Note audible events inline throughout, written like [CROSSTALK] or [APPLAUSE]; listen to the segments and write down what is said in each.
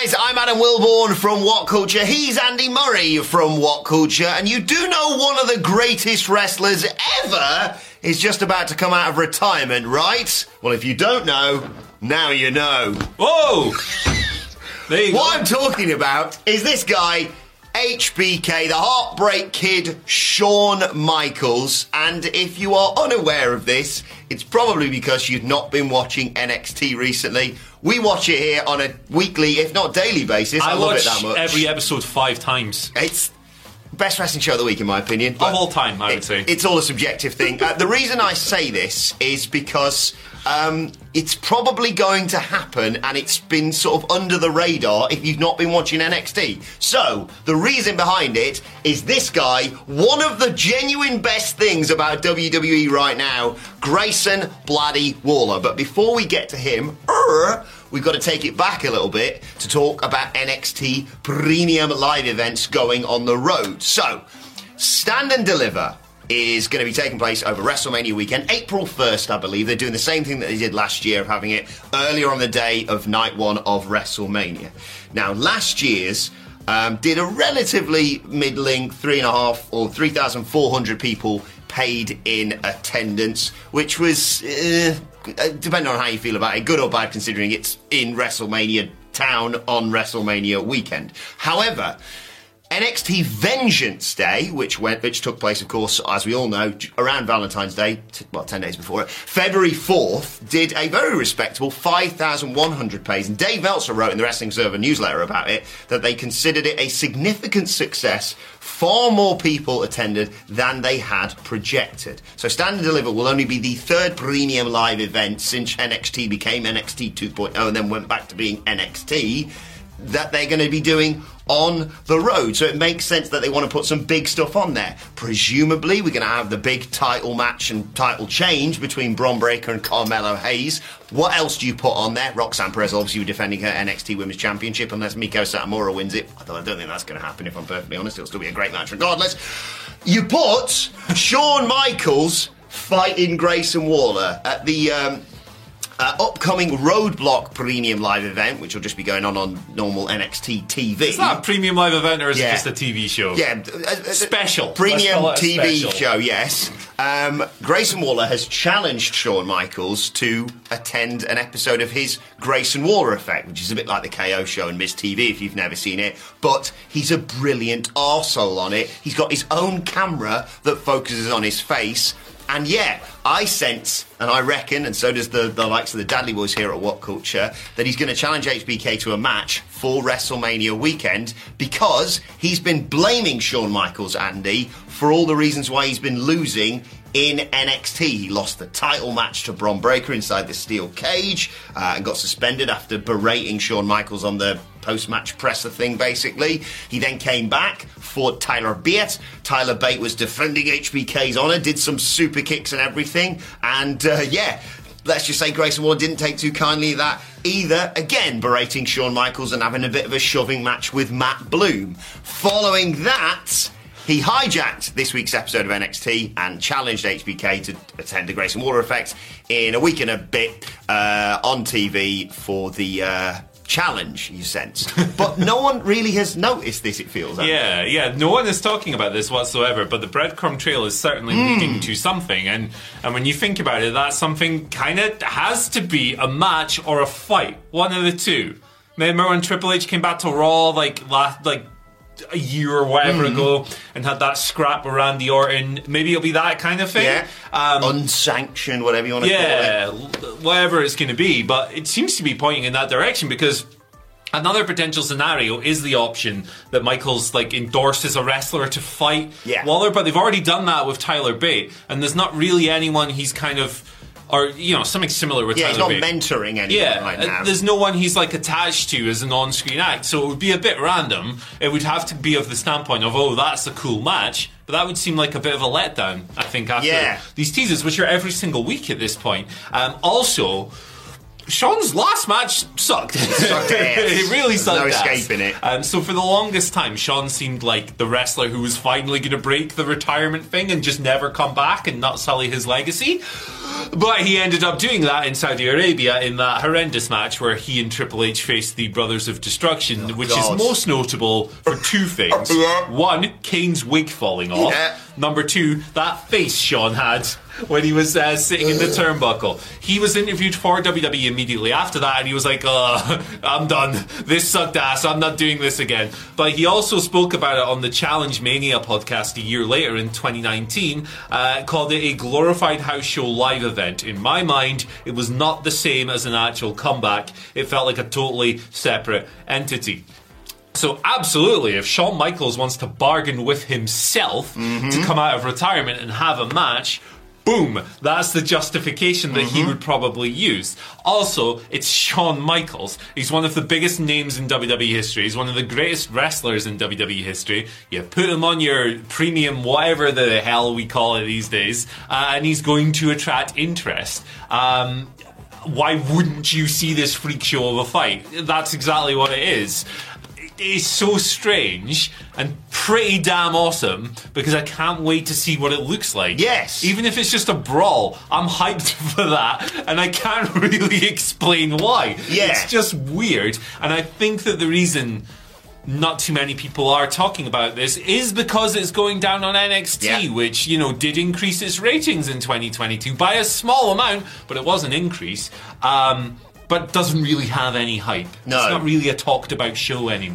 Guys, I'm Adam Wilborn from What Culture. He's Andy Murray from What Culture, and you do know one of the greatest wrestlers ever is just about to come out of retirement, right? Well, if you don't know, now you know. Whoa! You What go. I'm talking about is this guy, HBK, the Heartbreak Kid, Shawn Michaels. And if you are unaware of this, it's probably because you've not been watching NXT recently. We watch it here on a weekly, if not daily basis. I, I love it that much. every episode five times. It's best wrestling show of the week, in my opinion. Of all time, I would it- say. It's all a subjective thing. Uh, the reason I say this is because um, it's probably going to happen, and it's been sort of under the radar if you've not been watching NXT. So the reason behind it is this guy, one of the genuine best things about WWE right now, Grayson Bloody Waller. But before we get to him, er, we've got to take it back a little bit to talk about NXT premium live events going on the road. So, Stand and Deliver is going to be taking place over WrestleMania weekend, April 1st, I believe. They're doing the same thing that they did last year of having it earlier on the day of night one of WrestleMania. Now, last year's um, did a relatively middling three and a half or 3,400 people paid in attendance, which was, uh, depending on how you feel about it, good or bad considering it's in WrestleMania town on WrestleMania weekend. However, NXT Vengeance Day, which went, which took place, of course, as we all know, around Valentine's Day, t- well, ten days before it, February fourth, did a very respectable five thousand one hundred pays. And Dave Meltzer wrote in the Wrestling Observer newsletter about it that they considered it a significant success. Far more people attended than they had projected. So Stand and Deliver will only be the third premium live event since NXT became NXT 2.0 and then went back to being NXT that they're going to be doing on the road. So it makes sense that they want to put some big stuff on there. Presumably, we're going to have the big title match and title change between Bron Breakker and Carmelo Hayes. What else do you put on there? Roxanne Perez obviously defending her NXT Women's Championship unless Meiko Satomura wins it. I don't think that's going to happen if I'm perfectly honest. It'll still be a great match regardless. You put Shawn Michaels fighting Grayson Waller at the um, uh, upcoming Roadblock Premium Live event, which will just be going on on normal NXT TV. Is that a premium live event or is Yeah. it just a TV show? Yeah, uh, uh, Special. Let's Premium call it a TV special. show, yes. Um, Grayson Waller has challenged Shawn Michaels to attend an episode of his Grayson Waller Effect, which is a bit like the KO show and MizTV if you've never seen it. But he's a brilliant arsehole on it. He's got his own camera that focuses on his face. And yeah, I sense, and I reckon, and so does the, the likes of the Dudley Boys here at What Culture, that he's going to challenge HBK to a match for WrestleMania weekend because he's been blaming Shawn Michaels, Andy, for all the reasons why he's been losing in NXT. He lost the title match to Bron Breakker inside the steel cage uh, and got suspended after berating Shawn Michaels on the post-match presser thing, basically. He then came back, fought Tyler Bate. Tyler Bate was defending HBK's honour, did some super kicks and everything, and uh, yeah. Let's just say Grayson Waller didn't take too kindly that either. Again, berating Shawn Michaels and having a bit of a shoving match with Matt Bloom. Following that, he hijacked this week's episode of NXT and challenged HBK to attend the Grayson Waller effect in a week and a bit uh, on TV for the uh, challenge, you sense. [LAUGHS] but no one really has noticed this, it feels. hasn't it? Yeah, yeah. No one is talking about this whatsoever, but the breadcrumb trail is certainly Hmm. leading to something. And and when you think about it, that something kind of has to be a match or a fight, one of the two. Remember when Triple H came back to Raw like last like a year or whatever Hmm. ago and had that scrap with Randy Orton? Maybe it'll be that kind of thing. Yeah. Um, Unsanctioned, whatever you want to yeah, call it. l- whatever it's going to be. But it seems to be pointing in that direction because another potential scenario is the option that Michaels like endorses a wrestler to fight Yeah. Waller, but they've already done that with Tyler Bate, and there's not really anyone he's kind of. Or you know something similar with Yeah, he's Tyler not Bate. mentoring anyone Yeah, right now. there's no one he's like attached to as an on-screen act, so it would be a bit random. It would have to be of the standpoint of, oh, that's a cool match, but that would seem like a bit of a letdown. I think after Yeah. these teasers, which are every single week at this point. Um, also. Shawn's last match sucked. sucked [LAUGHS] it really There's sucked. no ass. escaping it. Um, so for the longest time, Shawn seemed like the wrestler who was finally going to break the retirement thing and just never come back and not sully his legacy. But he ended up doing that in Saudi Arabia in that horrendous match where he and Triple H faced the Brothers of Destruction, which Oh, God. is most notable for two things. [LAUGHS] Yeah. One, Kane's wig falling off. Yeah. Number two, that face Shawn had when he was uh, sitting in the turnbuckle. He was interviewed for WWE immediately after that, and he was like, uh, [LAUGHS] I'm done. This sucked ass. I'm not doing this again. But he also spoke about it on the Challenge Mania podcast a year later in 2019, uh, called it a glorified house show live event. In my mind, it was not the same as an actual comeback. It felt like a totally separate entity. So absolutely, if Shawn Michaels wants to bargain with himself to mm-hmm. come out of retirement and have a match, boom, that's the justification that he would probably use. Also, it's Shawn Michaels. He's one of the biggest names in WWE history. He's one of the greatest wrestlers in WWE history. You put him on your premium, whatever the hell we call it these days, uh, and he's going to attract interest. Um, why wouldn't you see this freak show of a fight? That's exactly what it is. Is so strange and pretty damn awesome because I can't wait to see what it looks like. Yes. Even if it's just a brawl, I'm hyped [LAUGHS] for that and I can't [LAUGHS] really explain why. Yeah. It's just weird. And I think that the reason not too many people are talking about this is because it's going down on NXT, Yeah. which, you know, did increase its ratings in 2022 by a small amount, but it was an increase. Um, but doesn't really have any hype. No. It's not really a talked about show anymore.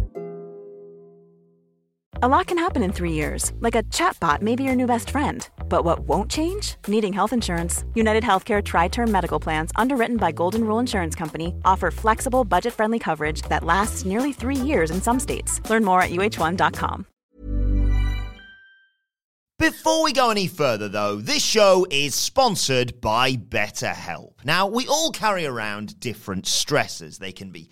A lot can happen in three years, like a chatbot may be your new best friend. But what won't change? Needing health insurance. United Healthcare Tri Term Medical Plans, underwritten by Golden Rule Insurance Company, offer flexible, budget friendly coverage that lasts nearly three years in some states. Learn more at uh1.com. Before we go any further, though, this show is sponsored by BetterHelp. Now, we all carry around different stresses. They can be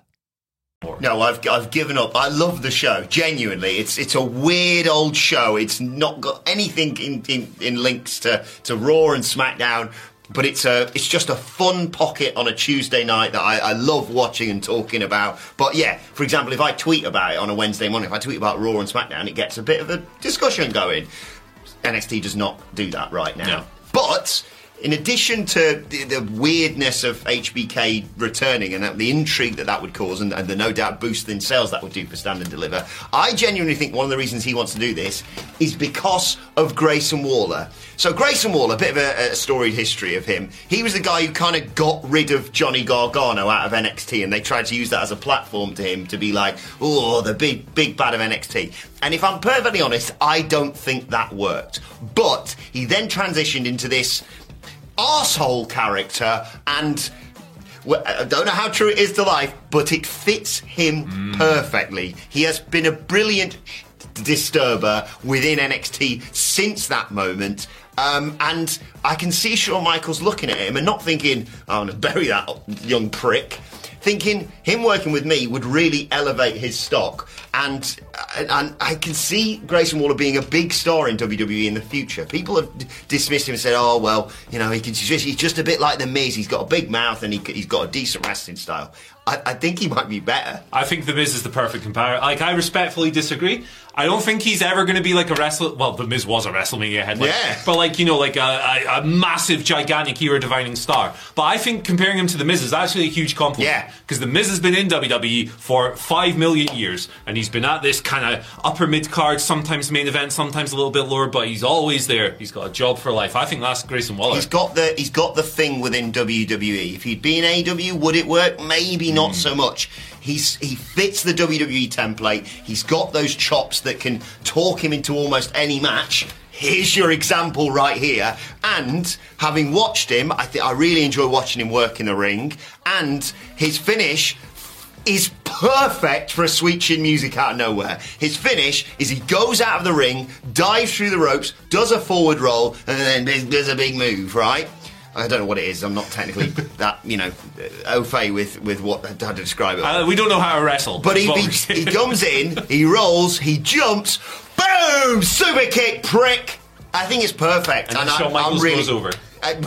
No, I've I've given up. I love the show. Genuinely, it's it's a weird old show. It's not got anything in in, in links to to Raw and SmackDown. but it's a it's just a fun pocket on a Tuesday night that I, I love watching and talking about. But yeah, for example, if I tweet about it on a Wednesday morning, if I tweet about Raw and SmackDown, it gets a bit of a discussion going. NXT does not do that right now. No. But in addition to the, the weirdness of HBK returning and the intrigue that that would cause, and, and the no doubt boost in sales that would do for Stand and Deliver, I genuinely think one of the reasons he wants to do this is because of Grayson Waller. So Grayson Waller, a bit of a, a storied history of him. He was the guy who kind of got rid of Johnny Gargano out of NXT, and they tried to use that as a platform to him to be like, oh, the big, big bad of NXT. And if I'm perfectly honest, I don't think that worked. But he then transitioned into this arsehole character and well, I don't know how true it is to life, but it fits him perfectly. He has been a brilliant disturber within NXT since that moment. Um, and I can see Shawn Michaels looking at him and not thinking, "Oh, I'm going to bury that young prick. Thinking him working with me would really elevate his stock. And, and, and I can see Grayson Waller being a big star in WWE in the future. People have d- dismissed him and said, oh, well, you know, he can, he's just- he's just a bit like The Miz. He's got a big mouth and he, he's got a decent wrestling style. I, I think he might be better. I think The Miz is the perfect comparison. Like, I respectfully disagree. I don't think he's ever going to be like a wrestler. Well, The Miz was a WrestleMania headline. Yeah. But, like, you know, like a, a, a massive, gigantic, era defining star. But I think comparing him to The Miz is actually a huge compliment. Yeah. Because The Miz has been in WWE for five million years. And he's been at this kind of upper mid card, sometimes main event, sometimes a little bit lower, but he's always there. He's got a job for life. I think that's Grayson Waller. He's got the he's got the thing within WWE. If he'd been AW, would it work? Maybe not hmm. so much. He's he fits the WWE template. He's got those chops that can talk him into almost any match. Here's your example right here. And having watched him, I think I really enjoy watching him work in the ring. And his finish is perfect for a sweet chin music out of nowhere. His finish is he goes out of the ring, dives through the ropes, does a forward roll, and then there's- a big move, right? I don't know what it is. I'm not technically [LAUGHS] that, you know, au fait with, with what how to describe it. Uh, we don't know how to wrestle. But he, he, we're saying. he comes in, he [LAUGHS] rolls, he jumps, boom, super kick, prick. I think it's perfect. And then I- Shawn Michaels I'm really, goes over. I,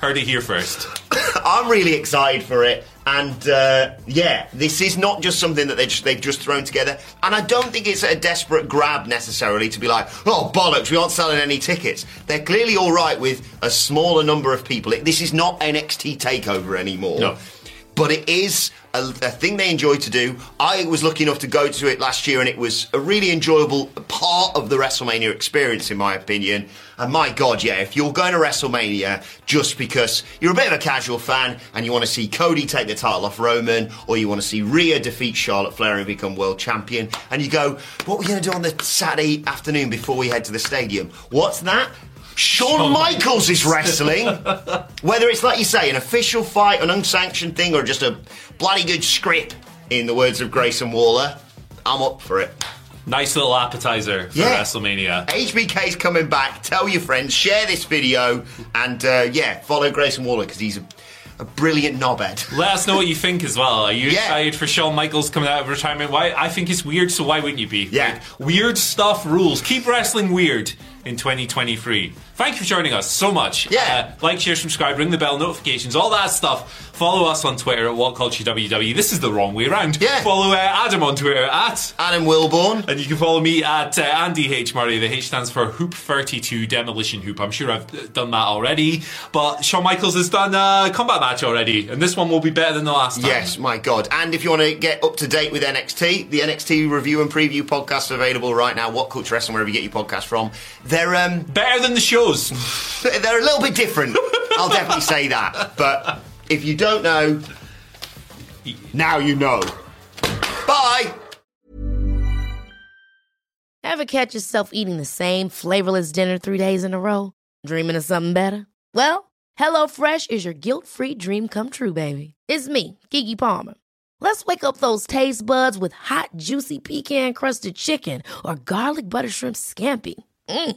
Heard it here first. [COUGHS] I'm really excited for it. And uh, yeah, this is not just something that they just, they've just thrown together. And I don't think it's a desperate grab necessarily to be like, oh, bollocks, we aren't selling any tickets. They're clearly all right with a smaller number of people. This is not NXT TakeOver anymore. No. But it is a, a thing they enjoy to do. I was lucky enough to go to it last year, and it was a really enjoyable part of the WrestleMania experience, in my opinion. And my God, yeah, if you're going to WrestleMania just because you're a bit of a casual fan and you want to see Cody take the title off Roman, or you want to see Rhea defeat Charlotte Flair and become world champion, and you go, what are we going to do on the Saturday afternoon before we head to the stadium? What's that? Shawn Michaels is wrestling. [LAUGHS] Whether it's like you say, an official fight, an unsanctioned thing, or just a bloody good script, in the words of Grayson Waller, I'm up for it. Nice little appetizer for Yeah. WrestleMania. HBK's coming back. Tell your friends, share this video, and uh, yeah, follow Grayson Waller because he's a, a brilliant knobhead. [LAUGHS] Let us know what you think as well. Are you Yeah. excited for Shawn Michaels coming out of retirement? Why? I think it's weird, so why wouldn't you be? Yeah. Like, weird stuff rules. Keep wrestling weird in 2023. Thank you for joining us so much. Yeah. Uh, like, share, subscribe, ring the bell, notifications, all that stuff. Follow us on Twitter at WhatCultureWW. This is the wrong way around. Yeah. Follow uh, Adam on Twitter at Adam Wilborn. and you can follow me at uh, Andy H. Murray. The H stands for Hoop 32 Demolition Hoop. I'm sure I've uh, done that already. But Shawn Michaels has done a combat match already. And this one will be better than the last time. Yes, my God. And if you want to get up to date with NXT, the NXT review and preview podcast are available right now. What Culture Wrestling, wherever you get your podcast from. They're um, Better than the shows. they're a little bit different. I'll definitely say that. But if you don't know, now you know. Bye. Ever catch yourself eating the same flavorless dinner three days in a row? Dreaming of something better? Well, HelloFresh is your guilt free dream come true, baby. It's me, Keke Palmer. Let's wake up those taste buds with hot, juicy pecan crusted chicken or garlic butter shrimp scampi. Mm.